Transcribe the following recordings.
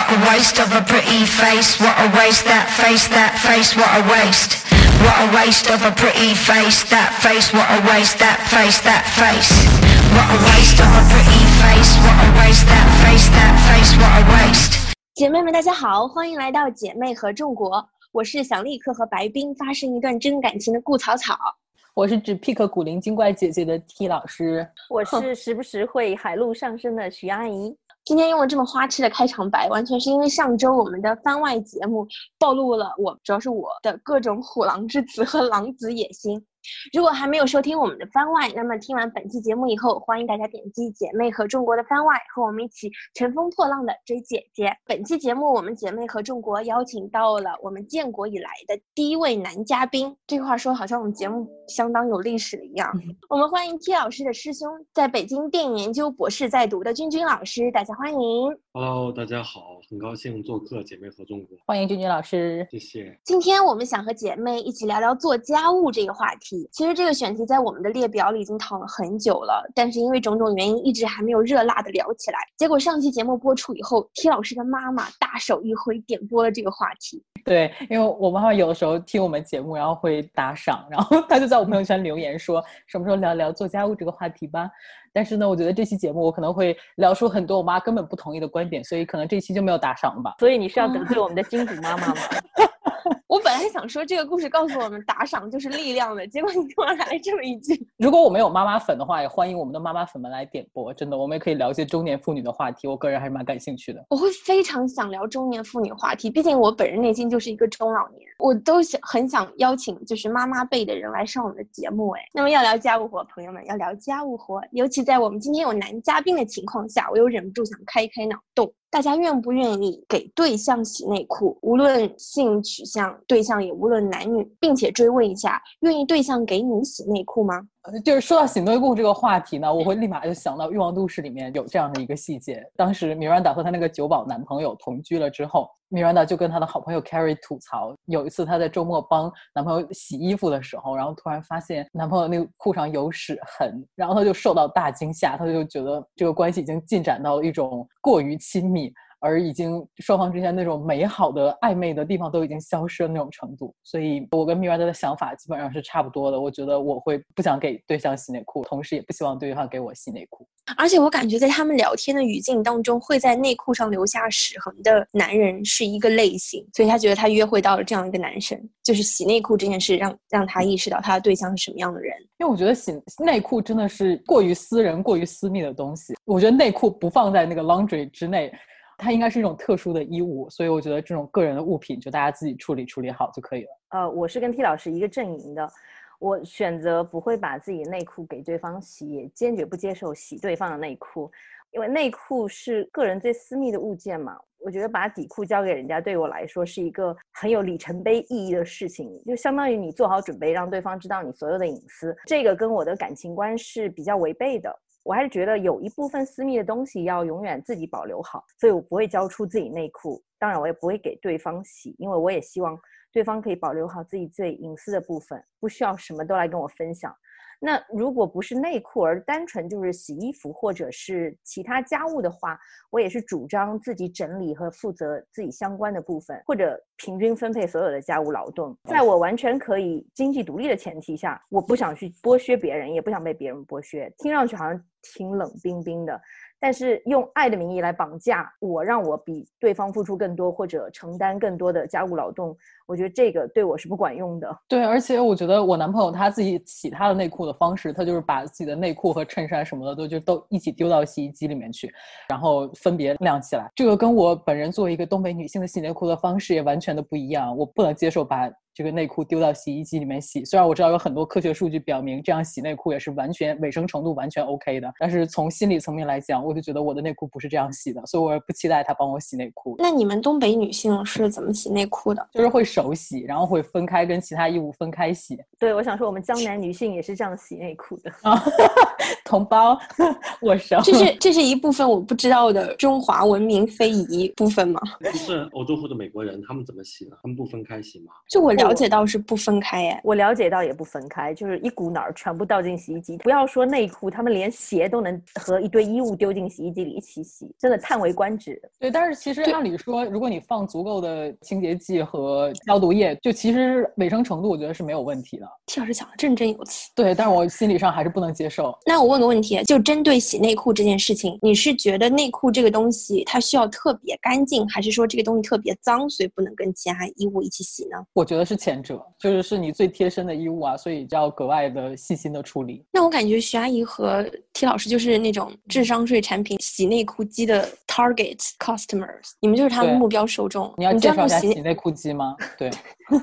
What a waste of a pretty face. What a waste that face, that face. What a waste. What a waste of a pretty face. That face. What a waste that face, that face. What a waste of a pretty face. What a waste that face, that face. What a waste. 姐妹们，大家好，欢迎来到姐妹合众国。我是想立刻和白冰发生一段真感情的顾草草。我是指 pick 古灵精怪姐姐的 T 老师，我是时不时会海陆上升的徐阿姨。今天用了这么花痴的开场白，完全是因为上周我们的番外节目暴露了我，主要是我的各种虎狼之词和狼子野心。如果还没有收听我们的番外，那么听完本期节目以后，欢迎大家点击姐妹和中国的番外，和我们一起乘风破浪的追姐姐。本期节目，我们姐妹和中国邀请到了我们建国以来的第一位男嘉宾。这话说好像我们节目相当有历史一样。我们欢迎 T 老师的师兄，在北京电影研究博士在读的君君老师，大家欢迎。Hello，大家好，很高兴做客姐妹和众国，欢迎君君老师。谢谢。今天我们想和姐妹一起聊聊做家务这个话题。其实这个选题在我们的列表里已经躺了很久了，但是因为种种原因，一直还没有热辣的聊起来。结果上期节目播出以后，T 老师的妈妈大手一挥，点播了这个话题。对，因为我妈妈有的时候听我们节目，然后会打赏，然后她就在我朋友圈留言说，什么时候聊聊做家务这个话题吧。但是呢，我觉得这期节目我可能会聊出很多我妈根本不同意的观点，所以可能这期就没有打赏吧。所以你是要得罪我们的金主妈妈吗？我本来想说这个故事告诉我们打赏就是力量的，结果你突然来这么一句。如果我们有妈妈粉的话，也欢迎我们的妈妈粉们来点播。真的，我们也可以聊一些中年妇女的话题，我个人还是蛮感兴趣的。我会非常想聊中年妇女话题，毕竟我本人内心就是一个中老年，我都想很想邀请就是妈妈辈的人来上我们的节目。哎，那么要聊家务活，朋友们要聊家务活，尤其在我们今天有男嘉宾的情况下，我又忍不住想开一开脑洞。大家愿不愿意给对象洗内裤？无论性取向，对对象也无论男女，并且追问一下，愿意对象给你洗内裤吗？就是说到洗内裤这个话题呢，我会立马就想到《欲望都市》里面有这样的一个细节。当时米兰达和她那个酒保男朋友同居了之后，米兰达就跟她的好朋友 Carrie 吐槽，有一次她在周末帮男朋友洗衣服的时候，然后突然发现男朋友那个裤上有屎痕，然后她就受到大惊吓，她就觉得这个关系已经进展到一种过于亲密。而已经双方之间那种美好的暧昧的地方都已经消失了那种程度，所以我跟米兰达的想法基本上是差不多的。我觉得我会不想给对象洗内裤，同时也不希望对方给我洗内裤。而且我感觉在他们聊天的语境当中，会在内裤上留下屎痕的男人是一个类型，所以他觉得他约会到了这样一个男生，就是洗内裤这件事让让他意识到他的对象是什么样的人。因为我觉得洗内裤真的是过于私人、过于私密的东西。我觉得内裤不放在那个 laundry 之内。它应该是一种特殊的衣物，所以我觉得这种个人的物品就大家自己处理处理好就可以了。呃，我是跟 T 老师一个阵营的，我选择不会把自己内裤给对方洗，也坚决不接受洗对方的内裤，因为内裤是个人最私密的物件嘛。我觉得把底裤交给人家，对我来说是一个很有里程碑意义的事情，就相当于你做好准备，让对方知道你所有的隐私。这个跟我的感情观是比较违背的。我还是觉得有一部分私密的东西要永远自己保留好，所以我不会交出自己内裤，当然我也不会给对方洗，因为我也希望对方可以保留好自己最隐私的部分，不需要什么都来跟我分享。那如果不是内裤，而单纯就是洗衣服或者是其他家务的话，我也是主张自己整理和负责自己相关的部分，或者平均分配所有的家务劳动。在我完全可以经济独立的前提下，我不想去剥削别人，也不想被别人剥削。听上去好像挺冷冰冰的。但是用爱的名义来绑架我，让我比对方付出更多，或者承担更多的家务劳动，我觉得这个对我是不管用的。对，而且我觉得我男朋友他自己洗他的内裤的方式，他就是把自己的内裤和衬衫什么的都就都一起丢到洗衣机里面去，然后分别晾起来。这个跟我本人作为一个东北女性的洗内裤的方式也完全的不一样。我不能接受把这个内裤丢到洗衣机里面洗，虽然我知道有很多科学数据表明这样洗内裤也是完全卫生程度完全 OK 的，但是从心理层面来讲，我就觉得我的内裤不是这样洗的，所以我也不期待他帮我洗内裤。那你们东北女性是怎么洗内裤的？就是会手洗，然后会分开跟其他衣物分开洗。对，我想说我们江南女性也是这样洗内裤的啊，同胞握手。这是这是一部分我不知道的中华文明非遗部分吗？不是欧洲或者美国人，他们怎么洗呢？他们不分开洗吗？就我了了解到是不分开耶。我了解到也不分开，就是一股脑儿全部倒进洗衣机。不要说内裤，他们连鞋都能和一堆衣物丢进洗衣机里一起洗，真的叹为观止。对，但是其实按理说，如果你放足够的清洁剂和消毒液，就其实卫生程度我觉得是没有问题的。T 老师讲的振振有词。对，但是我心理上还是不能接受。那我问个问题，就针对洗内裤这件事情，你是觉得内裤这个东西它需要特别干净，还是说这个东西特别脏，所以不能跟其他衣物一起洗呢？我觉得是前者，就是是你最贴身的衣物啊，所以就要格外的细心的处理。那我感觉徐阿姨和 T 老师就是那种智商税产品洗内裤机的 target customers，你们就是他们目标受众。你要知介绍一下道洗洗内裤机吗？对，对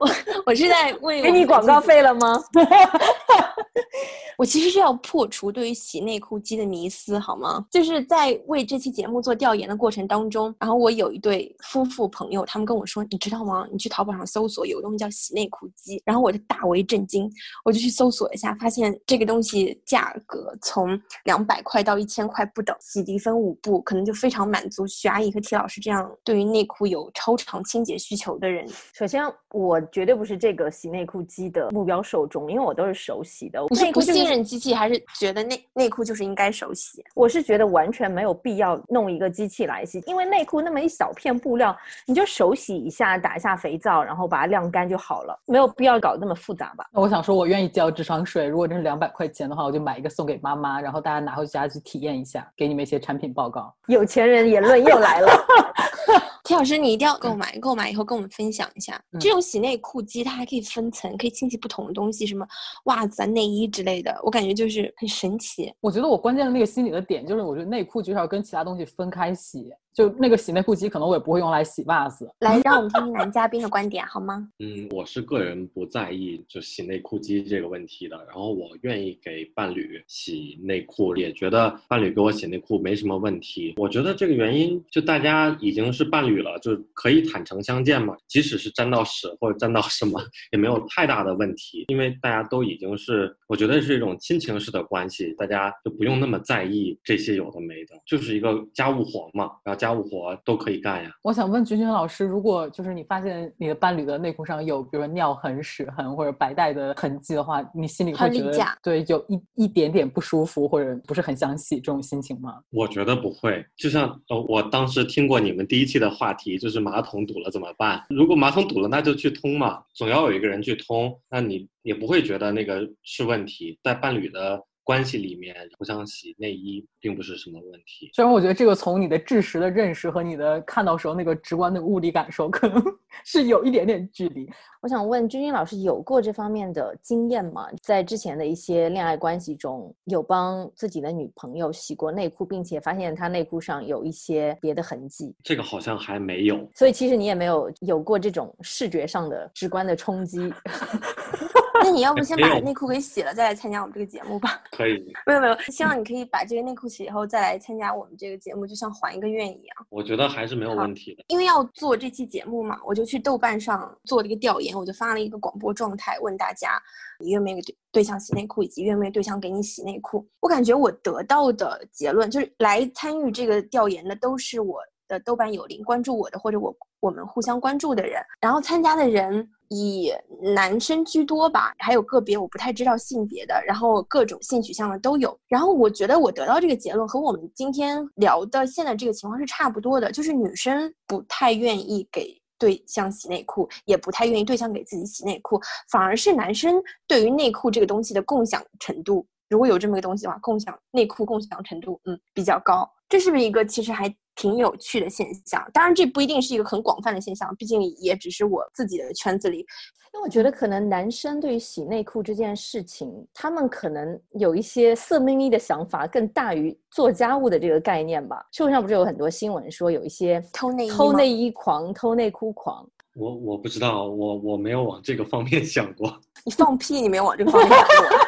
我我是在为给你广告费了吗？我其实是要破除对于洗内裤机的迷思，好吗？就是在为这期节目做调研的过程当中，然后我有一对夫妇朋友，他们跟我说，你知道吗？你去淘宝上搜索有个东西叫洗内裤机，然后我就大为震惊，我就去搜索一下，发现这个东西价格从两百块到一千块不等，洗涤分五步，可能就非常满足徐阿姨和 T 老师这样对于内裤有超长清洁需求的人。首先，我绝对不是这个洗内裤机的目标受众，因为我都是手洗的。你是不信任机器，还是觉得内内裤就是应该手洗？我是觉得完全没有必要弄一个机器来洗，因为内裤那么一小片布料，你就手洗一下，打一下肥皂，然后把它晾干就好了，没有必要搞得那么复杂吧？那我想说，我愿意交智商税。如果真是两百块钱的话，我就买一个送给妈妈，然后大家拿回家去体验一下，给你们一些产品报告。有钱人言论又来了。T 老师，你一定要购买，购买以后跟我们分享一下。嗯这种洗内裤机它还可以分层，可以清洗不同的东西，什么袜子啊、内衣之类的，我感觉就是很神奇。我觉得我关键的那个心理的点就是，我觉得内裤就是要跟其他东西分开洗。就那个洗内裤机，可能我也不会用来洗袜子。来，让我们听听男嘉宾的观点好吗？嗯，我是个人不在意就洗内裤机这个问题的，然后我愿意给伴侣洗内裤，也觉得伴侣给我洗内裤没什么问题。我觉得这个原因就大家已经是伴侣了，就可以坦诚相见嘛，即使是沾到屎或者沾到什么，也没有太大的问题，因为大家都已经是，我觉得是一种亲情式的关系，大家就不用那么在意这些有的没的，就是一个家务活嘛，然后家务活都可以干呀。我想问君君老师，如果就是你发现你的伴侣的内裤上有，比如说尿痕、屎痕或者白带的痕迹的话，你心里会觉得对有一一点点不舒服，或者不是很想洗这种心情吗？我觉得不会，就像呃，我当时听过你们第一期的话题，就是马桶堵了怎么办？如果马桶堵了，那就去通嘛，总要有一个人去通，那你也不会觉得那个是问题。在伴侣的关系里面，互相洗内衣并不是什么问题。虽然我觉得这个从你的知识的认识和你的看到时候那个直观的物理感受，可能 是有一点点距离。我想问君君老师有过这方面的经验吗？在之前的一些恋爱关系中，有帮自己的女朋友洗过内裤，并且发现她内裤上有一些别的痕迹，这个好像还没有。所以其实你也没有有过这种视觉上的直观的冲击。那你要不先 把内裤给洗了，再来参加我们这个节目吧？可以，没有没有，希望你可以把这个内裤洗以后再来参加我们这个节目，就像还一个愿一样。我觉得还是没有问题的。因为要做这期节目嘛，我就去豆瓣上做了一个调研，我就发了一个广播状态，问大家你愿不愿意给对对象洗内裤，以及愿不愿意对象给你洗内裤。我感觉我得到的结论就是，来参与这个调研的都是我的豆瓣友邻关注我的，或者我我们互相关注的人，然后参加的人以男生居多吧，还有个别我不太知道性别的，然后各种性取向的都有。然后我觉得我得到这个结论和我们今天聊的现在这个情况是差不多的，就是女生不太愿意给。对象洗内裤，也不太愿意对象给自己洗内裤，反而是男生对于内裤这个东西的共享程度，如果有这么个东西的话，共享内裤共享程度，嗯，比较高。这是不是一个其实还挺有趣的现象？当然，这不一定是一个很广泛的现象，毕竟也只是我自己的圈子里。因为我觉得可能男生对于洗内裤这件事情，他们可能有一些色眯眯的想法，更大于做家务的这个概念吧。社会上不是有很多新闻说有一些偷内衣偷内衣狂、偷内裤狂，我我不知道，我我没有往这个方面想过。你放屁！你没有往这个方面想过。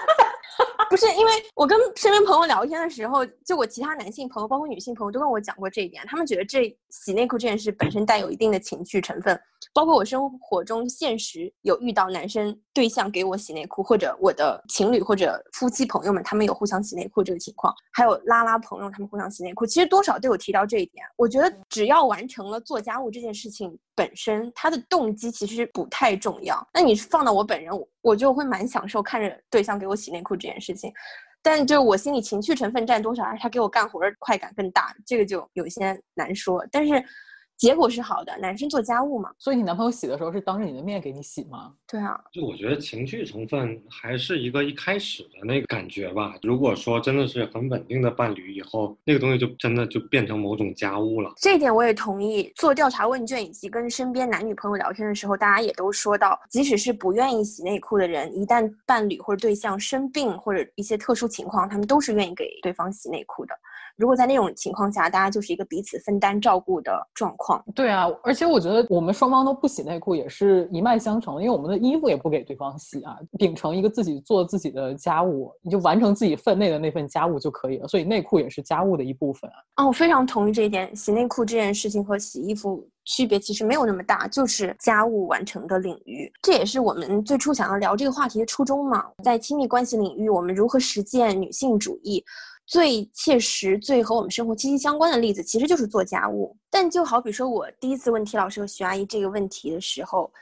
不是因为我跟身边朋友聊天的时候，就我其他男性朋友，包括女性朋友，都跟我讲过这一点。他们觉得这洗内裤这件事本身带有一定的情趣成分，包括我生活中现实有遇到男生对象给我洗内裤，或者我的情侣或者夫妻朋友们他们有互相洗内裤这个情况，还有拉拉朋友他们互相洗内裤，其实多少都有提到这一点。我觉得只要完成了做家务这件事情，本身他的动机其实不太重要。那你放到我本人，我就会蛮享受看着对象给我洗内裤这件事情。但就我心里情绪成分占多少，还是他给我干活的快感更大，这个就有些难说。但是。结果是好的，男生做家务嘛，所以你男朋友洗的时候是当着你的面给你洗吗？对啊，就我觉得情绪成分还是一个一开始的那个感觉吧。如果说真的是很稳定的伴侣，以后那个东西就真的就变成某种家务了。这一点我也同意。做调查问卷以及跟身边男女朋友聊天的时候，大家也都说到，即使是不愿意洗内裤的人，一旦伴侣或者对象生病或者一些特殊情况，他们都是愿意给对方洗内裤的。如果在那种情况下，大家就是一个彼此分担照顾的状况。对啊，而且我觉得我们双方都不洗内裤也是一脉相承的，因为我们的衣服也不给对方洗啊。秉承一个自己做自己的家务，你就完成自己分内的那份家务就可以了。所以内裤也是家务的一部分啊。哦，我非常同意这一点。洗内裤这件事情和洗衣服区别其实没有那么大，就是家务完成的领域。这也是我们最初想要聊这个话题的初衷嘛。在亲密关系领域，我们如何实践女性主义？最切实、最和我们生活息息相关的例子，其实就是做家务。但就好比说，我第一次问题老师和徐阿姨这个问题的时候，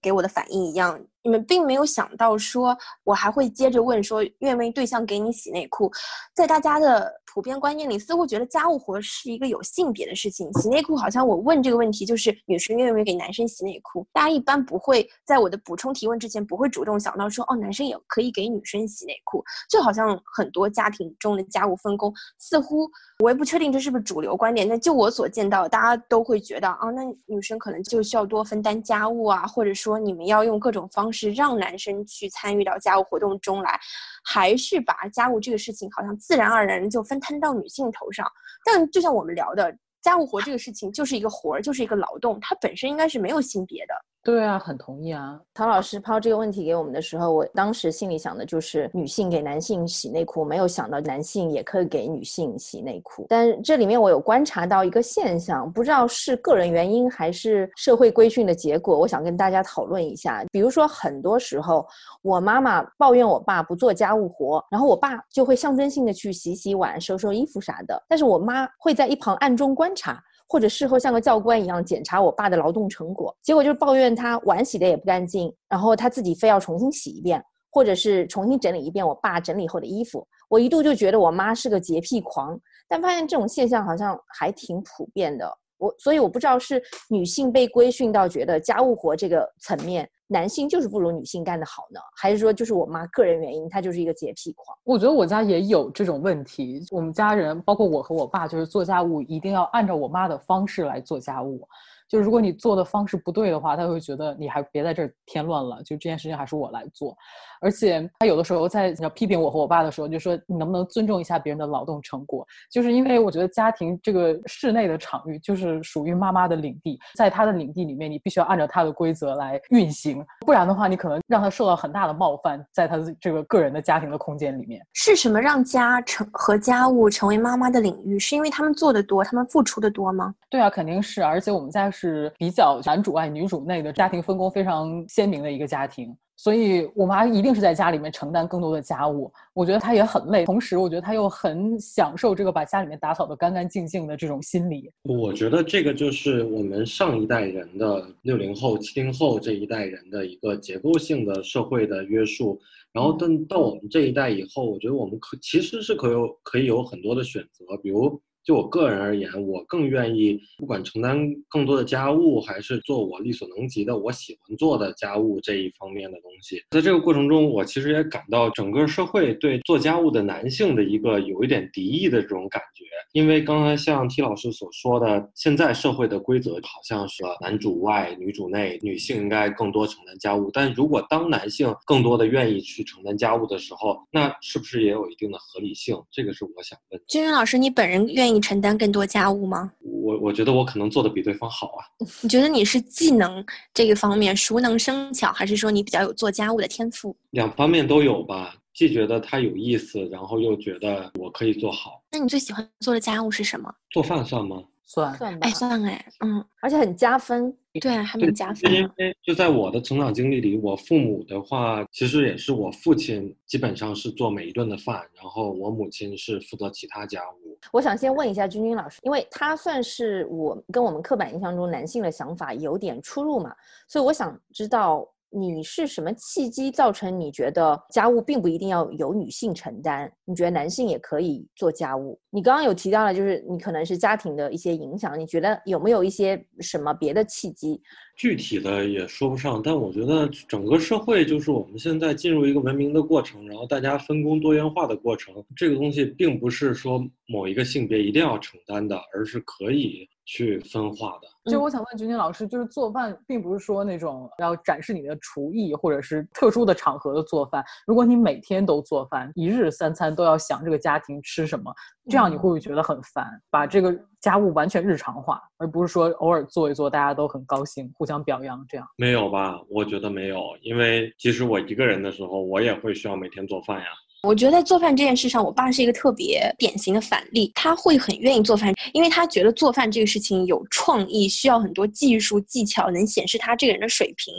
给我的反应一样。你们并没有想到，说我还会接着问，说愿不愿意对象给你洗内裤？在大家的普遍观念里，似乎觉得家务活是一个有性别的事情。洗内裤好像我问这个问题，就是女生愿不愿意给男生洗内裤？大家一般不会在我的补充提问之前，不会主动想到说，哦，男生也可以给女生洗内裤。就好像很多家庭中的家务分工，似乎我也不确定这是不是主流观点。那就我所见到，大家都会觉得啊，那女生可能就需要多分担家务啊，或者说你们要用各种方。式让男生去参与到家务活动中来，还是把家务这个事情好像自然而然就分摊到女性头上？但就像我们聊的，家务活这个事情就是一个活儿，就是一个劳动，它本身应该是没有性别的。对啊，很同意啊。陶老师抛这个问题给我们的时候，我当时心里想的就是女性给男性洗内裤，没有想到男性也可以给女性洗内裤。但这里面我有观察到一个现象，不知道是个人原因还是社会规训的结果，我想跟大家讨论一下。比如说，很多时候我妈妈抱怨我爸不做家务活，然后我爸就会象征性的去洗洗碗、收收衣服啥的，但是我妈会在一旁暗中观察。或者事后像个教官一样检查我爸的劳动成果，结果就是抱怨他碗洗的也不干净，然后他自己非要重新洗一遍，或者是重新整理一遍我爸整理后的衣服。我一度就觉得我妈是个洁癖狂，但发现这种现象好像还挺普遍的。我所以我不知道是女性被规训到觉得家务活这个层面。男性就是不如女性干得好呢，还是说就是我妈个人原因，她就是一个洁癖狂？我觉得我家也有这种问题。我们家人，包括我和我爸，就是做家务一定要按照我妈的方式来做家务。就如果你做的方式不对的话，他会觉得你还别在这儿添乱了。就这件事情还是我来做，而且他有的时候在要批评我和我爸的时候，就说你能不能尊重一下别人的劳动成果？就是因为我觉得家庭这个室内的场域就是属于妈妈的领地，在他的领地里面，你必须要按照他的规则来运行，不然的话，你可能让他受到很大的冒犯，在他的这个个人的家庭的空间里面。是什么让家成和家务成为妈妈的领域？是因为他们做的多，他们付出的多吗？对啊，肯定是，而且我们家是。比较男主外女主内的家庭分工非常鲜明的一个家庭，所以我妈一定是在家里面承担更多的家务。我觉得她也很累，同时我觉得她又很享受这个把家里面打扫的干干净净的这种心理。我觉得这个就是我们上一代人的六零后、七零后这一代人的一个结构性的社会的约束。然后等到我们这一代以后，我觉得我们可其实是可有可以有很多的选择，比如。就我个人而言，我更愿意不管承担更多的家务，还是做我力所能及的我喜欢做的家务这一方面的东西。在这个过程中，我其实也感到整个社会对做家务的男性的一个有一点敌意的这种感觉。因为刚才像 T 老师所说的，现在社会的规则好像是男主外女主内，女性应该更多承担家务。但如果当男性更多的愿意去承担家务的时候，那是不是也有一定的合理性？这个是我想问。君君老师，你本人愿意？你承担更多家务吗？我我觉得我可能做的比对方好啊。你觉得你是技能这个方面熟能生巧，还是说你比较有做家务的天赋？两方面都有吧，既觉得它有意思，然后又觉得我可以做好。那你最喜欢做的家务是什么？做饭算吗？算算吧哎，，算哎，嗯，而且很加分。对，还对蛮加分因。为就在我的成长经历里，我父母的话，其实也是我父亲基本上是做每一顿的饭，然后我母亲是负责其他家务。我想先问一下君君老师，因为他算是我跟我们刻板印象中男性的想法有点出入嘛，所以我想知道你是什么契机造成你觉得家务并不一定要由女性承担，你觉得男性也可以做家务？你刚刚有提到了，就是你可能是家庭的一些影响，你觉得有没有一些什么别的契机？具体的也说不上，但我觉得整个社会就是我们现在进入一个文明的过程，然后大家分工多元化的过程。这个东西并不是说某一个性别一定要承担的，而是可以去分化的。嗯就我想问君君老师，就是做饭并不是说那种要展示你的厨艺，或者是特殊的场合的做饭。如果你每天都做饭，一日三餐都要想这个家庭吃什么，这样你会不会觉得很烦？把这个家务完全日常化，而不是说偶尔做一做，大家都很高兴，互相表扬这样。没有吧？我觉得没有，因为即使我一个人的时候，我也会需要每天做饭呀。我觉得在做饭这件事上，我爸是一个特别典型的反例。他会很愿意做饭，因为他觉得做饭这个事情有创意，需要很多技术技巧，能显示他这个人的水平。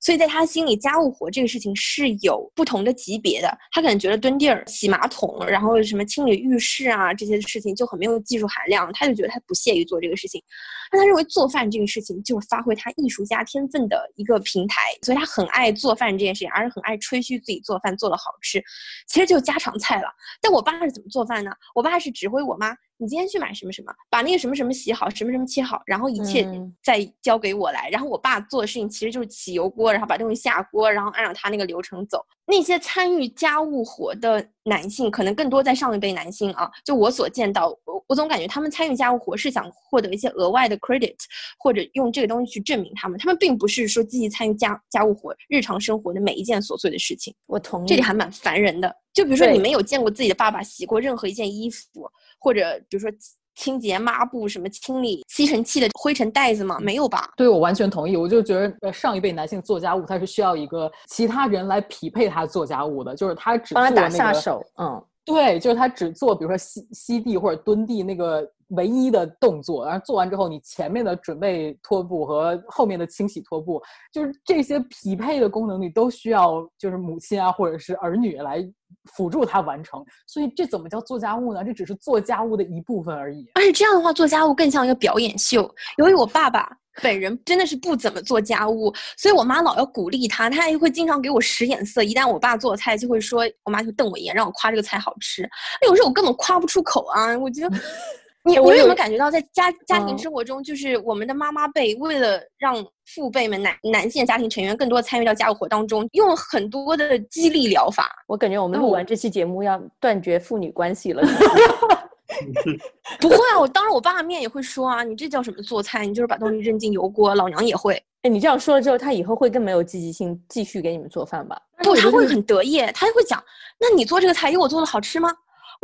所以在他心里，家务活这个事情是有不同的级别的。他可能觉得蹲地儿、洗马桶，然后什么清理浴室啊这些事情就很没有技术含量，他就觉得他不屑于做这个事情。但他认为做饭这个事情就是发挥他艺术家天分的一个平台，所以他很爱做饭这件事情，而且很爱吹嘘自己做饭做的好吃。其实就家常菜了。但我爸是怎么做饭呢？我爸是指挥我妈，你今天去买什么什么，把那个什么什么洗好，什么什么切好，然后一切嗯再交给我来。然后我爸做的事情其实就是起油锅，然后把东西下锅，然后按照他那个流程走。那些参与家务活的男性，可能更多在上一辈男性啊，就我所见到，我我总感觉他们参与家务活是想获得一些额外的 credit，或者用这个东西去证明他们。他们并不是说积极参与家家务活、日常生活的每一件琐碎的事情。我同意。这里还蛮烦人的。就比如说，你们有见过自己的爸爸洗过任何一件衣服，或者比如说清洁抹布、什么清理吸尘器的灰尘袋子吗？没有吧？对我完全同意，我就觉得呃上一辈男性做家务，他是需要一个其他人来匹配他做家务的，就是他只帮他打做那个下手，嗯，对，就是他只做，比如说吸吸地或者蹲地那个唯一的动作，然后做完之后，你前面的准备拖布和后面的清洗拖布，就是这些匹配的功能，你都需要就是母亲啊或者是儿女来辅助他完成。所以这怎么叫做家务呢？这只是做家务的一部分而已。而且这样的话，做家务更像一个表演秀。由于我爸爸本人真的是不怎么做家务，所以我妈老要鼓励他，他还会经常给我使眼色。一旦我爸做菜，就会说，我妈就瞪我一眼，让我夸这个菜好吃。有时候我根本夸不出口啊，我觉得。你我有你有没有感觉到，在家家庭嗯生活中，就是我们的妈妈辈为了让父辈们男男性家庭成员更多地参与到家务活当中，用了很多的激励疗法。我感觉我们录完这期节目要断绝父女关系了。不会啊，我当着我爸的面也会说啊，你这叫什么做菜？你就是把东西扔进油锅，老娘也会。哎，你这样说了之后，他以后会更没有积极性，继续给你们做饭吧？不，他会很得意，他就会讲，那你做这个菜有我做的好吃吗？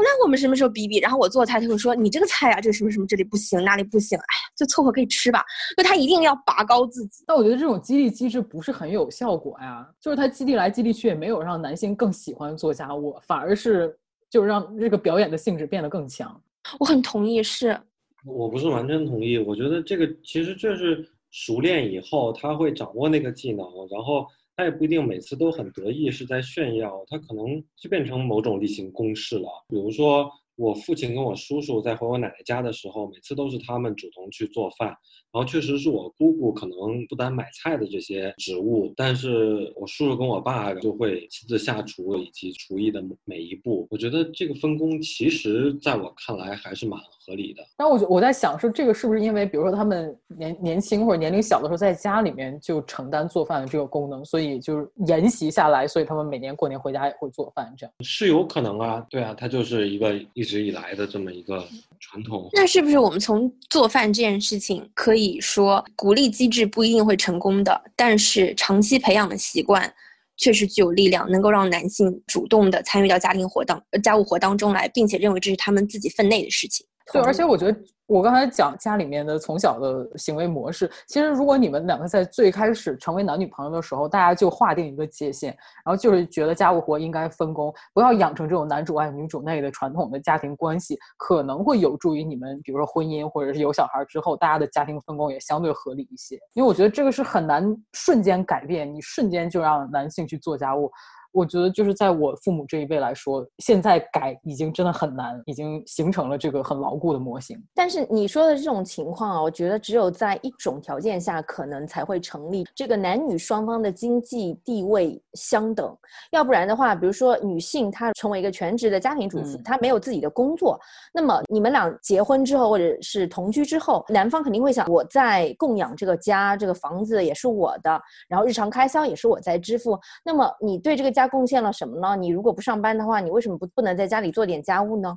我那我们什么时候比比？然后我做菜，他会说你这个菜啊，这个什么什么这里不行，那里不行？哎呀，就凑合可以吃吧。就他一定要拔高自己。但我觉得这种激励机制不是很有效果呀，就是他激励来激励去，也没有让男性更喜欢做家务，反而是就是让这个表演的性质变得更强。我很同意，是我不是完全同意，我觉得这个其实就是熟练以后，他会掌握那个技能，然后他也不一定每次都很得意是在炫耀，他可能就变成某种例行公事了。比如说，我父亲跟我叔叔在回我奶奶家的时候，每次都是他们主动去做饭，然后确实是我姑姑可能不担买菜的这些职务，但是我叔叔跟我爸就会亲自下厨以及厨艺的每一步。我觉得这个分工其实在我看来还是蛮合理的。但我觉我在想说，这个是不是因为，比如说他们年年轻或者年龄小的时候，在家里面就承担做饭的这个功能，所以就是沿袭下来，所以他们每年过年回家也会做饭，这样。是有可能啊，对啊，它就是一个一直以来的这么一个传统。那是不是我们从做饭这件事情可以说，鼓励机制不一定会成功的，但是长期培养的习惯确实具有力量，能够让男性主动的参与到家庭活当呃家务活当中来，并且认为这是他们自己分内的事情。对，而且我觉得我刚才讲家里面的从小的行为模式，其实如果你们两个在最开始成为男女朋友的时候，大家就划定一个界限，然后就是觉得家务活应该分工，不要养成这种男主外女主内的传统的家庭关系，可能会有助于你们，比如说婚姻或者是有小孩之后，大家的家庭分工也相对合理一些。因为我觉得这个是很难瞬间改变，你瞬间就让男性去做家务。我觉得就是在我父母这一辈来说，现在改已经真的很难，已经形成了这个很牢固的模型。但是你说的这种情况啊，我觉得只有在一种条件下可能才会成立，这个男女双方的经济地位相等。要不然的话，比如说女性她成为一个全职的家庭主妇，她没有自己的工作，那么你们俩结婚之后或者是同居之后，男方肯定会想，我在供养这个家，这个房子也是我的，然后日常开销也是我在支付。那么你对这个家。家贡献了什么呢？你如果不上班的话，你为什么不不能在家里做点家务呢？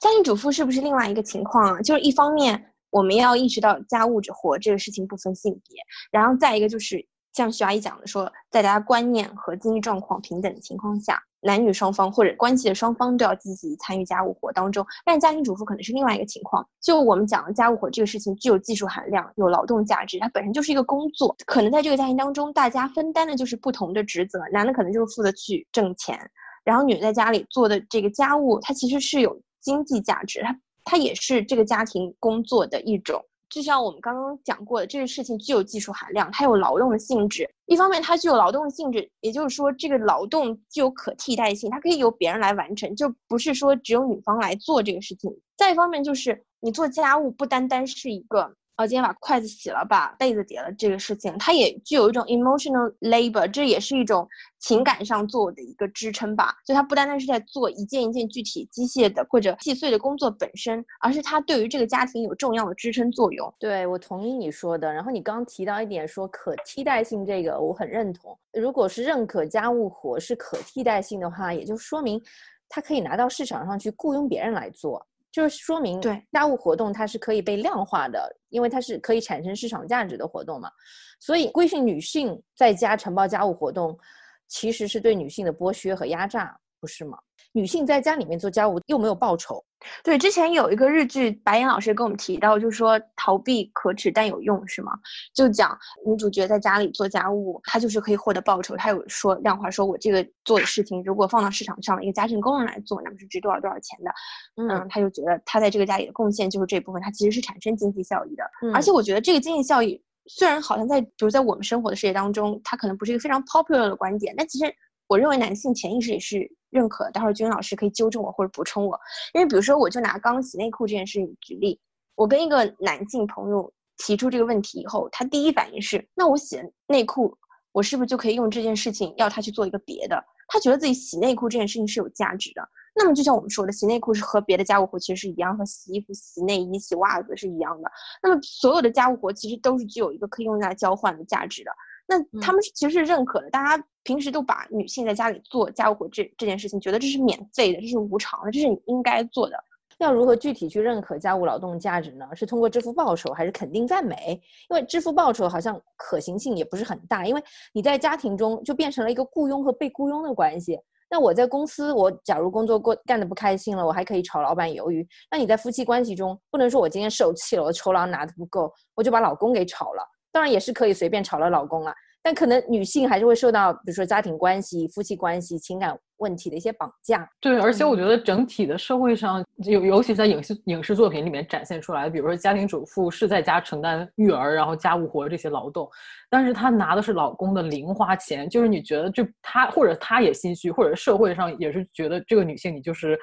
家庭主妇是不是另外一个情况啊？就是一方面我们要意识到家务活这个事情不分性别，然后再一个就是像徐阿姨讲的说，在大家观念和经济状况平等的情况下，男女双方或者关系的双方都要积极参与家务活当中。但家庭主妇可能是另外一个情况，就我们讲的家务活这个事情具有技术含量，有劳动价值，它本身就是一个工作，可能在这个家庭当中，大家分担的就是不同的职责，男的可能就是负责去挣钱，然后女的在家里做的这个家务，它其实是有经济价值，它它也是这个家庭工作的一种。就像我们刚刚讲过的，这个事情具有技术含量，它有劳动的性质。一方面，它具有劳动性质，也就是说，这个劳动具有可替代性，它可以由别人来完成，就不是说只有女方来做这个事情。再一方面，就是你做家务不单单是一个。哦，今天把筷子洗了，把被子叠了，这个事情它也具有一种 emotional labor，这也是一种情感上做的一个支撑吧。就它不单单是在做一件一件具体机械的或者细碎的工作本身，而是它对于这个家庭有重要的支撑作用。对我同意你说的。然后你刚刚提到一点说可替代性，这个我很认同。如果是认可家务活是可替代性的话，也就说明它可以拿到市场上去雇佣别人来做。就是说明，对家务活动它是可以被量化的，因为它是可以产生市场价值的活动嘛。所以规训女性在家承包家务活动，其实是对女性的剥削和压榨，不是吗？女性在家里面做家务又没有报酬。对，之前有一个日剧，白岩老师跟我们提到，就是说逃避可耻但有用，是吗？就讲女主角在家里做家务，她就是可以获得报酬。她有说量化，说我这个做的事情，如果放到市场上，一个家政工人来做，那么是值多少多少钱的。嗯，她就觉得她在这个家里的贡献就是这部分，她其实是产生经济效益的。而且我觉得这个经济效益虽然好像在，比如在我们生活的世界当中，它可能不是一个非常 popular 的观点，但其实我认为男性潜意识也是。认可，待会儿君老师可以纠正我或者补充我，因为比如说，我就拿刚洗内裤这件事情举例，我跟一个男性朋友提出这个问题以后，他第一反应是，那我洗内裤，我是不是就可以用这件事情要他去做一个别的？他觉得自己洗内裤这件事情是有价值的。那么就像我们说的，洗内裤是和别的家务活其实是一样，和洗衣服、洗内衣、洗袜子是一样的。那么所有的家务活其实都是具有一个可以用来交换的价值的。那他们其实是认可的，大家平时都把女性在家里做家务活这这件事情，觉得这是免费的，这是无偿的，这是你应该做的。要如何具体去认可家务劳动价值呢？是通过支付报酬，还是肯定赞美？因为支付报酬好像可行性也不是很大，因为你在家庭中就变成了一个雇佣和被雇佣的关系。那我在公司，我假如工作过干的不开心了，我还可以炒老板鱿鱼。那你在夫妻关系中，不能说我今天受气了，我酬劳拿的不够，我就把老公给炒了。当然也是可以随便炒了老公啊，但可能女性还是会受到，比如说家庭关系、夫妻关系、情感问题的一些绑架。对，而且我觉得整体的社会上，尤尤其在影视影视作品里面展现出来，比如说家庭主妇是在家承担育儿，然后家务活这些劳动，但是她拿的是老公的零花钱，就是你觉得就她或者她也心虚，或者社会上也是觉得这个女性你就是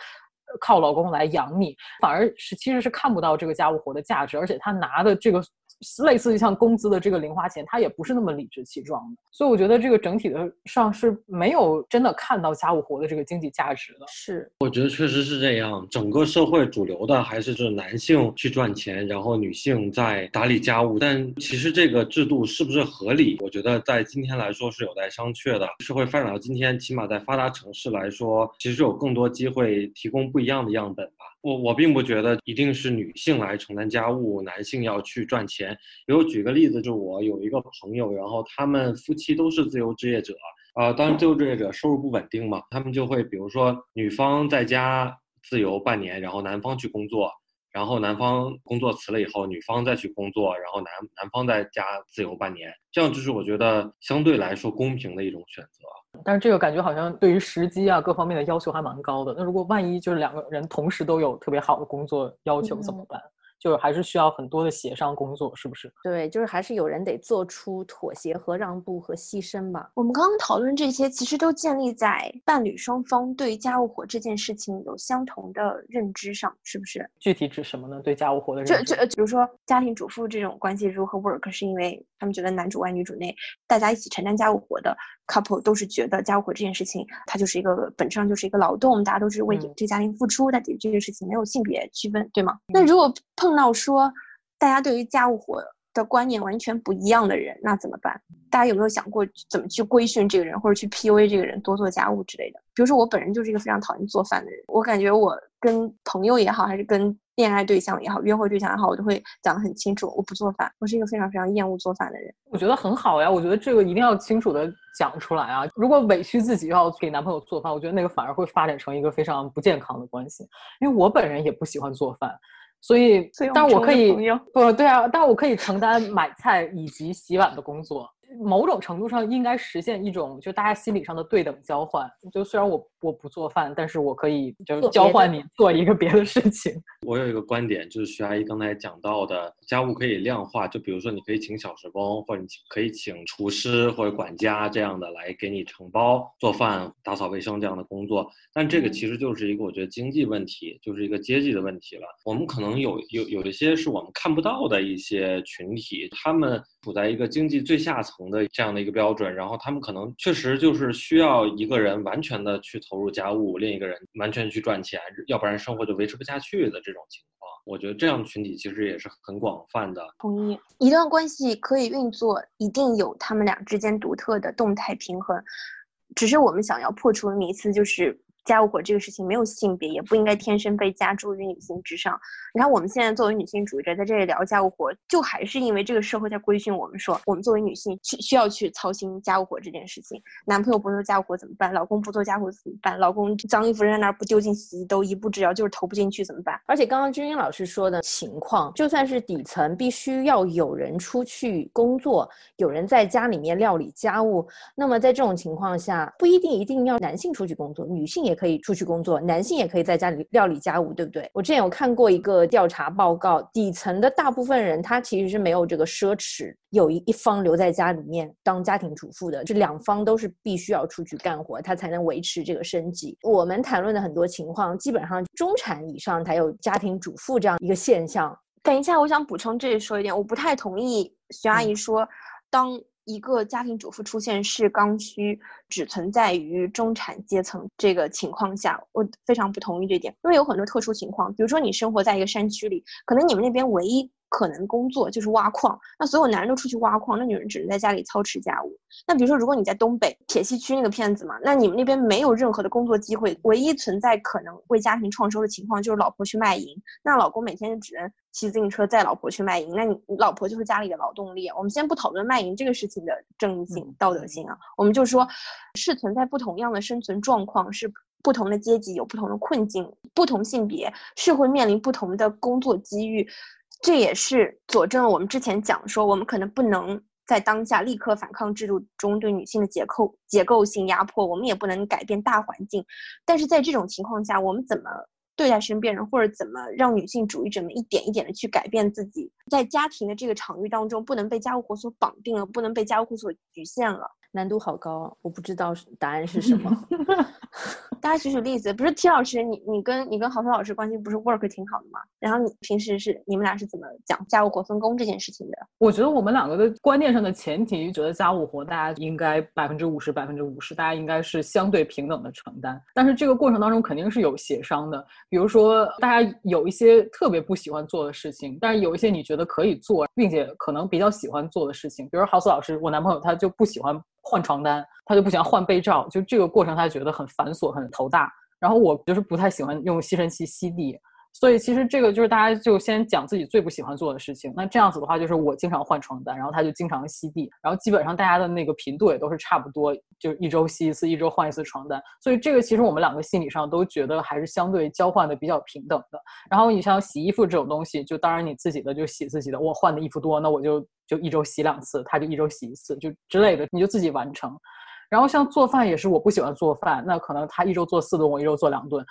靠老公来养你，反而是其实是看不到这个家务活的价值，而且她拿的这个。类似于像工资的这个零花钱，它也不是那么理直气壮的，所以我觉得这个整体的上是没有真的看到家务活的这个经济价值的。是，我觉得确实是这样，整个社会主流的还是就是男性去赚钱，然后女性在打理家务。但其实这个制度是不是合理？我觉得在今天来说是有待商榷的。社会发展到今天，起码在发达城市来说，其实有更多机会提供不一样的样本吧。我我并不觉得一定是女性来承担家务，男性要去赚钱。比如举个例子，就我有一个朋友，然后他们夫妻都是自由职业者，啊，当然自由职业者收入不稳定嘛，他们就会比如说女方在家自由半年，然后男方去工作，然后男方工作辞了以后，女方再去工作，然后男男方在家自由半年，这样就是我觉得相对来说公平的一种选择。但是这个感觉好像对于时机啊各方面的要求还蛮高的。那如果万一就是两个人同时都有特别好的工作要求怎么办？就是还是需要很多的协商工作，是不是？对，就是还是有人得做出妥协和让步和牺牲吧。我们刚刚讨论这些，其实都建立在伴侣双方对家务活这件事情有相同的认知上，是不是？具体指什么呢？对家务活的认知？就就比如说家庭主妇这种关系如何 work，是因为他们觉得男主外女主内，大家一起承担家务活的 couple 都是觉得家务活这件事情，它就是一个本质上就是一个劳动，大家都是为嗯这个家庭付出，但这这件事情没有性别区分，对吗？那如果碰到说大家对于家务活的观念完全不一样的人，那怎么办？大家有没有想过怎么去规训这个人，或者去 PUA 这个人多做家务之类的？比如说我本人就是一个非常讨厌做饭的人，我感觉我跟朋友也好，还是跟恋爱对象也好，约会对象也好，我都会讲得很清楚，我不做饭，我是一个非常非常厌恶做饭的人。我觉得很好呀，我觉得这个一定要清楚的讲出来啊！如果委屈自己要给男朋友做饭，我觉得那个反而会发展成一个非常不健康的关系。因为我本人也不喜欢做饭，所以，但是我可以不对啊，但我可以承担买菜以及洗碗的工作。某种程度上应该实现一种就大家心理上的对等交换。就虽然我我不做饭，但是我可以就是交换你做一个别的事情。我有一个观点，就是徐阿姨刚才讲到的，家务可以量化，就比如说你可以请小时工，或者你可以请厨师或者管家这样的来给你承包做饭、打扫卫生这样的工作。但这个其实就是一个我觉得经济问题，就是一个阶级的问题了。我们可能有有有一些是我们看不到的一些群体，他们处在一个经济最下层的这样的一个标准，然后他们可能确实就是需要一个人完全的去投入家务，另一个人完全去赚钱，要不然生活就维持不下去的这种情况。我觉得这样的群体其实也是很广泛的。同意，一段关系可以运作，一定有他们俩之间独特的动态平衡。只是我们想要破除的迷思，就是家务活这个事情没有性别，也不应该天生被加诸于女性之上。你看，我们现在作为女性主义者在这里聊家务活，就还是因为这个社会在规训我们说，我们作为女性需需要去操心家务活这件事情。男朋友不做家务活怎么办？老公不做家务怎么办？老公脏衣服扔在那儿不丢进洗衣机兜，一步之遥就是投不进去怎么办？而且刚刚君英老师说的情况，就算是底层必须要有人出去工作，有人在家里面料理家务，那么在这种情况下，不一定一定要男性出去工作，女性也可以出去工作，男性也可以在家里料理家务，对不对？我之前有看过一个调查报告，底层的大部分人他其实是没有这个奢侈，有一一方留在家里面当家庭主妇的，这两方都是必须要出去干活，他才能维持这个生计。我们谈论的很多情况，基本上中产以上才有家庭主妇这样一个现象。等一下，我想补充这里说一点，我不太同意徐阿姨说，当一个家庭主妇出现是刚需，只存在于中产阶层这个情况下，我非常不同意这点，因为有很多特殊情况，比如说你生活在一个山区里，可能你们那边唯一可能工作就是挖矿，那所有男人都出去挖矿，那女人只能在家里操持家务。那比如说，如果你在东北铁西区那个片子嘛，那你们那边没有任何的工作机会，唯一存在可能为家庭创收的情况就是老婆去卖淫，那老公每天就只能骑自行车载老婆去卖淫，那你你老婆就是家里的劳动力。我们先不讨论卖淫这个事情的正义性、嗯道德性啊，我们就说是存在不同样的生存状况，是不同的阶级有不同的困境，不同性别是会面临不同的工作机遇。这也是佐证了我们之前讲说，我们可能不能在当下立刻反抗制度中对女性的结构结构性压迫，我们也不能改变大环境。但是在这种情况下，我们怎么对待身边人，或者怎么让女性主义者们一点一点的去改变自己，在家庭的这个场域当中，不能被家务活所绑定了，不能被家务活所局限了。难度好高啊，我不知道是答案是什么。大家举举例子，不是 T 老师，你你跟你跟郝飞老师关系不是 work 挺好的吗？然后你平时是你们俩是怎么讲家务活分工这件事情的？我觉得我们两个的观念上的前提，觉得家务活大家应该百分之五十、百分之五十，大家应该是相对平等的承担。但是这个过程当中肯定是有协商的，比如说大家有一些特别不喜欢做的事情，但是有一些你觉得可以做，并且可能比较喜欢做的事情，比如郝思老师，我男朋友他就不喜欢换床单，他就不喜欢换被罩，就这个过程他觉得很繁琐、很头大。然后我就是不太喜欢用吸尘器吸地，所以其实这个就是大家就先讲自己最不喜欢做的事情。那这样子的话，就是我经常换床单，然后他就经常吸地，然后基本上大家的那个频度也都是差不多，就一周吸一次，一周换一次床单。所以这个其实我们两个心理上都觉得还是相对交换的比较平等的。然后你像洗衣服这种东西，就当然你自己的就洗自己的，我换的衣服多，那我就就一周洗两次，他就一周洗一次，就之类的，你就自己完成。然后像做饭也是，我不喜欢做饭，那可能他一周做四顿，我一周做两顿。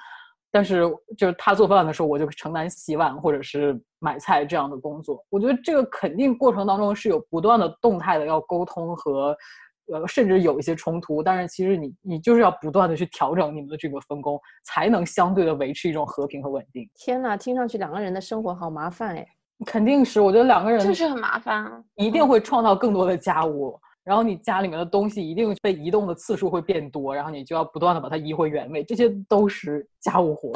但是就是他做饭的时候，我就承担洗碗或者是买菜这样的工作。我觉得这个肯定过程当中是有不断的动态的要沟通和，呃，甚至有一些冲突。但是其实你你就是要不断的去调整你们的这个分工，才能相对的维持一种和平和稳定。天呐，听上去两个人的生活好麻烦哎！肯定是，我觉得两个人就是很麻烦啊，一定会创造更多的家务。然后你家里面的东西一定被移动的次数会变多，然后你就要不断的把它移回原位，这些都是家务活。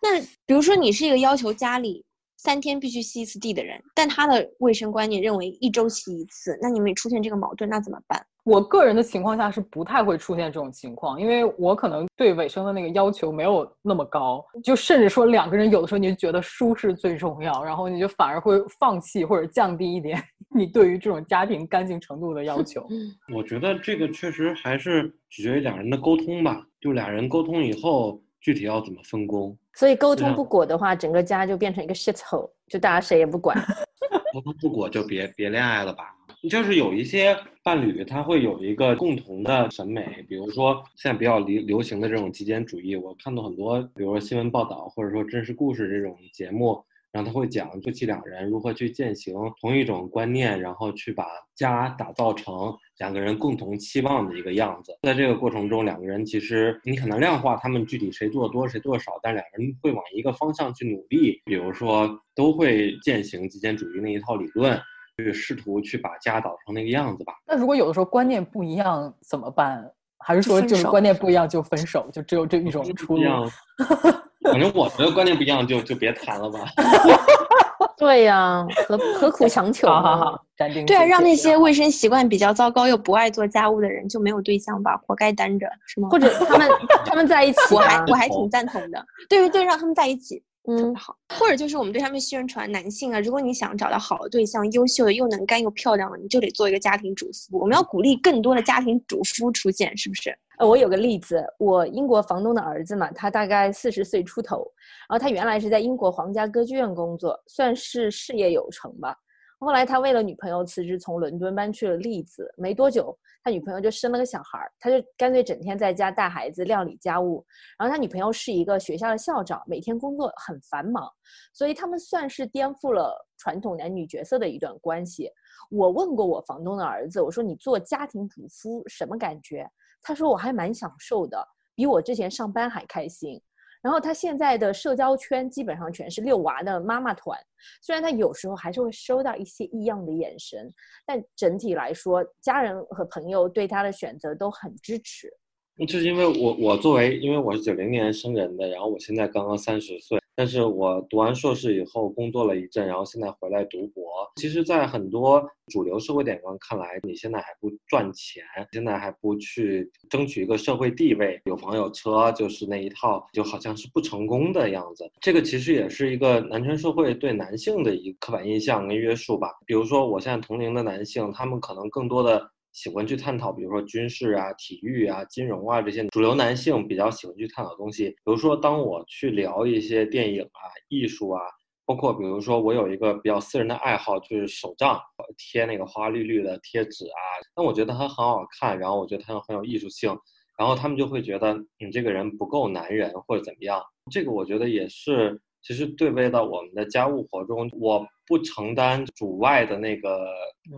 那比如说你是一个要求家里三天必须吸一次地的人，但他的卫生观念认为一周吸一次，那你们出现这个矛盾，那怎么办？我个人的情况下是不太会出现这种情况，因为我可能对卫生的那个要求没有那么高，就甚至说两个人有的时候你就觉得舒适最重要，然后你就反而会放弃或者降低一点 你对于这种家庭干净程度的要求。我觉得这个确实还是取决于两人的沟通吧，就俩人沟通以后具体要怎么分工。所以沟通不果的话，整个家就变成一个 shit hole，就大家谁也不管。沟通不果就别别恋爱了吧。就是有一些伴侣，他会有一个共同的审美，比如说现在比较流流行的这种极简主义。我看到很多，比如说新闻报道或者说真实故事这种节目，然后他会讲夫妻两人如何去践行同一种观念，然后去把家打造成两个人共同期望的一个样子。在这个过程中，两个人其实你很难量化他们具体谁做多谁做少，但两个人会往一个方向去努力，比如说都会践行极简主义那一套理论。去试图去把家导成那个样子吧。那如果有的时候观念不一样怎么办？还是说就是观念不一样就分手？就只有这一种出路？反正我觉得观念不一样就就别谈了吧。对呀，何何苦强求？好好好，对啊，让那些卫生习惯比较糟糕又不爱做家务的人就没有对象吧，活该单着是吗？或者他们他们在一起，我还我还挺赞同的。对对对，让他们在一起。嗯，好，或者就是我们对他们宣传，男性啊，如果你想找到好的对象，优秀的又能干又漂亮的，你就得做一个家庭主妇。我们要鼓励更多的家庭主妇出现，是不是？呃，我有个例子，我英国房东的儿子嘛，他大概四十岁出头，然后他原来是在英国皇家歌剧院工作，算是事业有成吧。后来他为了女朋友辞职，从伦敦搬去了利兹。没多久，他女朋友就生了个小孩儿，他就干脆整天在家带孩子、料理家务。然后他女朋友是一个学校的校长，每天工作很繁忙，所以他们算是颠覆了传统男女角色的一段关系。我问过我房东的儿子，我说你做家庭主夫什么感觉？他说我还蛮享受的，比我之前上班还开心。然后他现在的社交圈基本上全是遛娃的妈妈团，虽然他有时候还是会收到一些异样的眼神，但整体来说，家人和朋友对他的选择都很支持。就是因为我我作为因为我是九零年生人的，然后我现在刚刚三十岁。但是我读完硕士以后工作了一阵，然后现在回来读博。其实，在很多主流社会眼光看来，你现在还不赚钱，现在还不去争取一个社会地位，有房有车，就是那一套，就好像是不成功的样子。这个其实也是一个男权社会对男性的一个刻板印象跟约束吧。比如说，我现在同龄的男性，他们可能更多的。喜欢去探讨，比如说军事啊、体育啊、金融啊这些主流男性比较喜欢去探讨的东西。比如说，当我去聊一些电影啊、艺术啊，包括比如说我有一个比较私人的爱好，就是手账，贴那个花花绿绿的贴纸啊。那我觉得它很好看，然后我觉得它又很有艺术性，然后他们就会觉得你这个人不够男人或者怎么样。这个我觉得也是。其实对位到我们的家务活中，我不承担主外的那个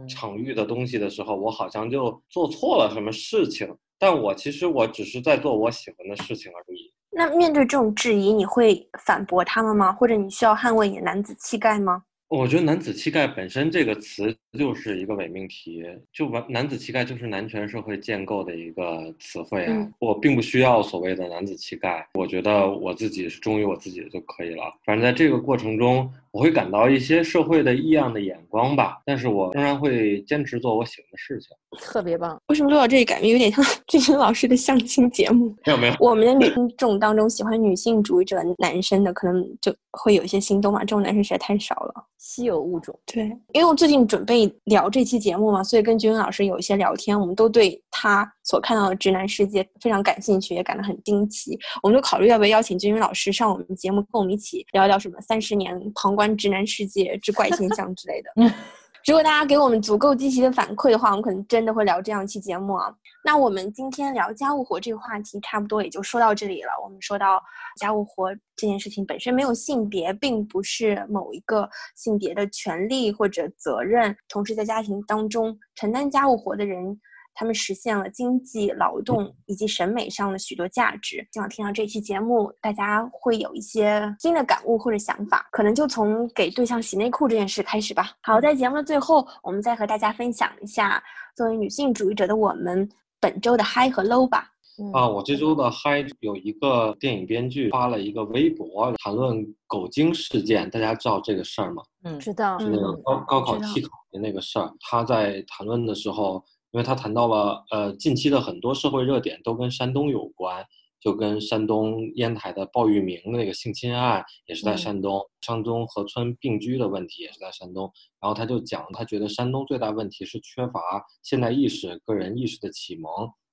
场域的东西的时候，我好像就做错了什么事情。但我其实我只是在做我喜欢的事情而已。那面对这种质疑，你会反驳他们吗？或者你需要捍卫你的男子气概吗？我觉得男子气概本身这个词就是一个伪命题，就完男子气概就是男权社会建构的一个词汇啊。我并不需要所谓的男子气概，我觉得我自己是忠于我自己的就可以了。反正在这个过程中，我会感到一些社会的异样的眼光吧，但是我仍然会坚持做我喜欢的事情。特别棒。为什么录到这里感觉有点像 俊君老师的相亲节目？没有没有，我们的女听众当中喜欢女性主义者的男生的，可能就会有一些心动嘛。这种男生实在太少了。稀有物种。对，因为我最近准备聊这期节目嘛，所以跟君君老师有一些聊天，我们都对他所看到的直男世界非常感兴趣，也感到很惊奇。我们就考虑要不要邀请君君老师上我们节目，跟我们一起聊一聊什么三十年旁观直男世界之怪现象之类的。如果大家给我们足够积极的反馈的话，我们可能真的会聊这样一期节目啊。那我们今天聊家务活这个话题，差不多也就说到这里了。我们说到家务活这件事情本身没有性别，并不是某一个性别的权利或者责任。同时，在家庭当中承担家务活的人。他们实现了经济、劳动以及审美上的许多价值。希望听到这期节目，大家会有一些新的感悟或者想法，可能就从给对象洗内裤这件事开始吧。好，在节目的最后，我们再和大家分享一下作为女性主义者的我们本周的嗨和 low 吧。啊，我这周的嗨有一个电影编剧发了一个微博，谈论狗精事件。大家知道这个事儿吗？嗯，知道。是那个高高考替考的那个事儿。他在谈论的时候。因为他谈到了，呃，近期的很多社会热点都跟山东有关，就跟山东烟台的鲍玉明那个性侵案也是在山东，山东河村并居的问题也是在山东。然后他就讲，他觉得山东最大问题是缺乏现代意识、个人意识的启蒙，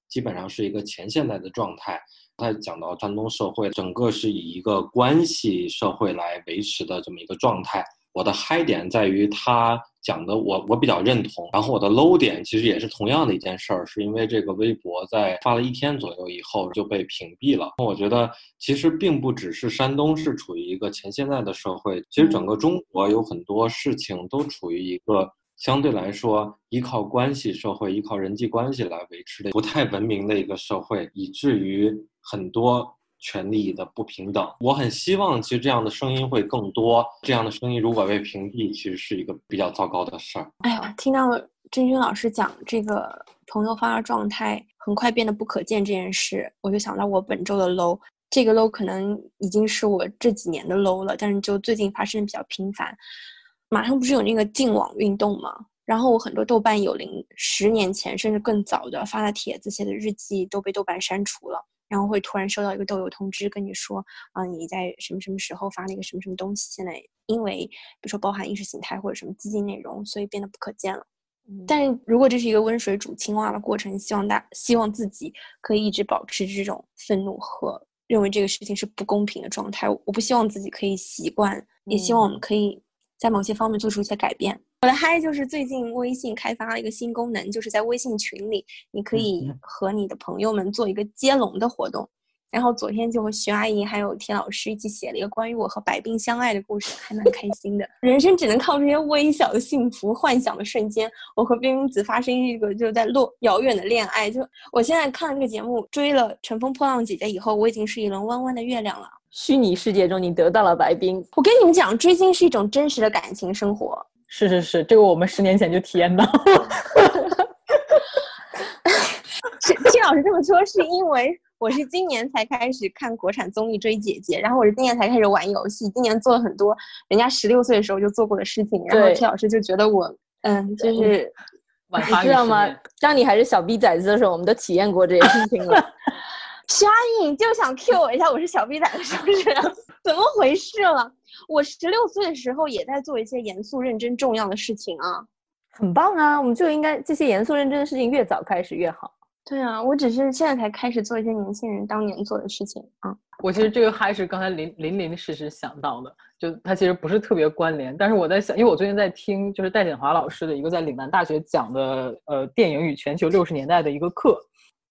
基本上是一个前现代的状态。他讲到山东社会整个是以一个关系社会来维持的这么一个状态。我的嗨点在于他讲的，我我比较认同。然后我的 low 点其实也是同样的一件事儿，是因为这个微博在发了一天左右以后就被屏蔽了。我觉得其实并不只是山东是处于一个前现代的社会，其实整个中国有很多事情都处于一个相对来说依靠关系社会、依靠人际关系来维持的不太文明的一个社会，以至于很多。权利的不平等，我很希望其实这样的声音会更多。这样的声音如果被屏蔽，其实是一个比较糟糕的事儿。哎呀，听到真君老师讲这个朋友发的状态很快变得不可见这件事，我就想到我本周的 low。这个 low 可能已经是我这几年的 low 了，但是就最近发生的比较频繁。马上不是有那个禁网运动吗？然后我很多豆瓣有零十年前甚至更早的发的帖子、写的日记都被豆瓣删除了。然后会突然收到一个豆友通知，跟你说啊，你在什么什么时候发了一个什么什么东西，现在因为比如说包含意识形态或者什么激进内容，所以变得不可见了。但是如果这是一个温水煮青蛙的过程，希望大希望自己可以一直保持这种愤怒和认为这个事情是不公平的状态。我不希望自己可以习惯，也希望我们可以在某些方面做出一些改变。我的嗨就是最近微信开发了一个新功能，就是在微信群里，你可以和你的朋友们做一个接龙的活动。然后昨天就和徐阿姨还有田老师一起写了一个关于我和白冰相爱的故事，还蛮开心的。人生只能靠这些微小的幸福、幻想的瞬间。我和冰冰子发生一个就在落遥远的恋爱。就我现在看这个节目，追了《乘风破浪姐姐》以后，我已经是一轮弯弯的月亮了。虚拟世界中，你得到了白冰。我跟你们讲，追星是一种真实的感情生活。是是是，这个我们十年前就体验到。是金老师这么说，是因为我是今年才开始看国产综艺追姐姐，然后我是今年才开始玩游戏，今年做了很多人家十六岁的时候就做过的事情，然后金老师就觉得我，嗯，就是你知道吗？当你还是小逼崽子的时候，我们都体验过这些事情了。徐阿姨，你就想 Q 我一下，我是小逼崽子是不是？怎么回事了？我十六岁的时候也在做一些严肃、认真、重要的事情啊，很棒啊！我们就应该这些严肃、认真的事情越早开始越好。对啊，我只是现在才开始做一些年轻人当年做的事情啊。我其实这个还是刚才林林林实实想到的，就它其实不是特别关联，但是我在想，因为我最近在听就是戴锦华老师的一个在岭南大学讲的呃电影与全球六十年代的一个课。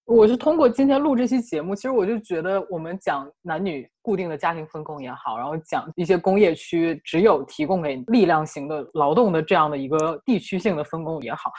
我是通过今天录这期节目，其实我就觉得我们讲男女固定的家庭分工也好，然后讲一些工业区只有提供给力量型的劳动的这样的一个地区性的分工也好。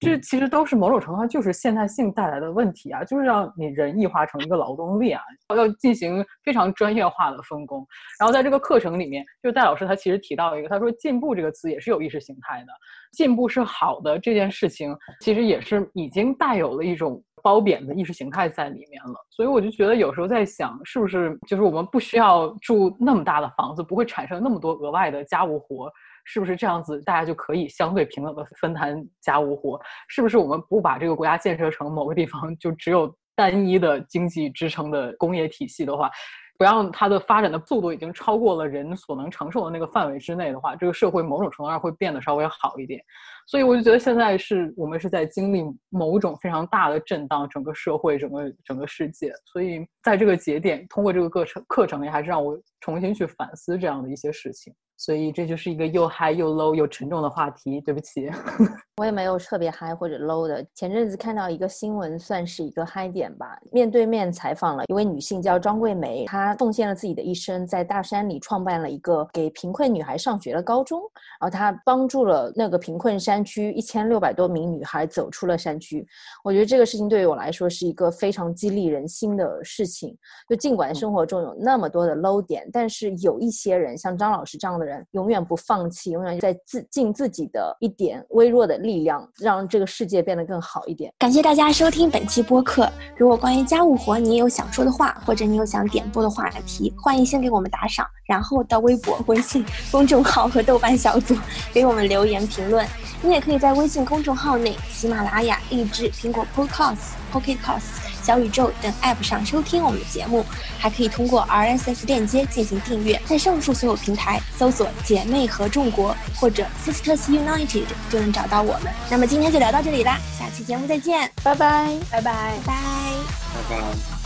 这其实都是某种程度上就是现代性带来的问题啊，就是让你人异化成一个劳动力啊，要进行非常专业化的分工。然后在这个课程里面，就戴老师他其实提到一个，他说“进步”这个词也是有意识形态的，进步是好的这件事情，其实也是已经带有了一种褒贬的意识形态在里面了。所以我就觉得有时候在想，是不是就是我们不需要住那么大的房子，不会产生那么多额外的家务活。是不是这样子，大家就可以相对平等的分摊家务活？是不是我们不把这个国家建设成某个地方就只有单一的经济支撑的工业体系的话，不让它的发展的速度已经超过了人所能承受的那个范围之内的话，这个社会某种程度上会变得稍微好一点。所以我就觉得现在是我们是在经历某种非常大的震荡，整个社会，整个整个世界。所以在这个节点，通过这个课程课程也还是让我重新去反思这样的一些事情。所以这就是一个又嗨又 low 又沉重的话题。对不起，我也没有特别嗨或者 low 的。前阵子看到一个新闻，算是一个嗨点吧。面对面采访了一位女性，叫张桂梅，她奉献了自己的一生，在大山里创办了一个给贫困女孩上学的高中。然后她帮助了那个贫困山区一千六百多名女孩走出了山区。我觉得这个事情对于我来说是一个非常激励人心的事情。就尽管生活中有那么多的 low 点，但是有一些人，像张老师这样的人。永远不放弃，永远在自尽自己的一点微弱的力量，让这个世界变得更好一点。感谢大家收听本期播客。如果关于家务活你也有想说的话，或者你有想点播的话题，欢迎先给我们打赏，然后到微博、微信公众号和豆瓣小组 给我们留言评论。你也可以在微信公众号内、喜马拉雅、荔枝、苹果 Podcast、Pocket Casts。小宇宙等 App 上收听我们的节目，还可以通过 RSS 链接进行订阅。在上述所有平台搜索“姐妹合众国”或者 “Sisters United” 就能找到我们。那么今天就聊到这里啦，下期节目再见，拜拜，拜拜，拜拜。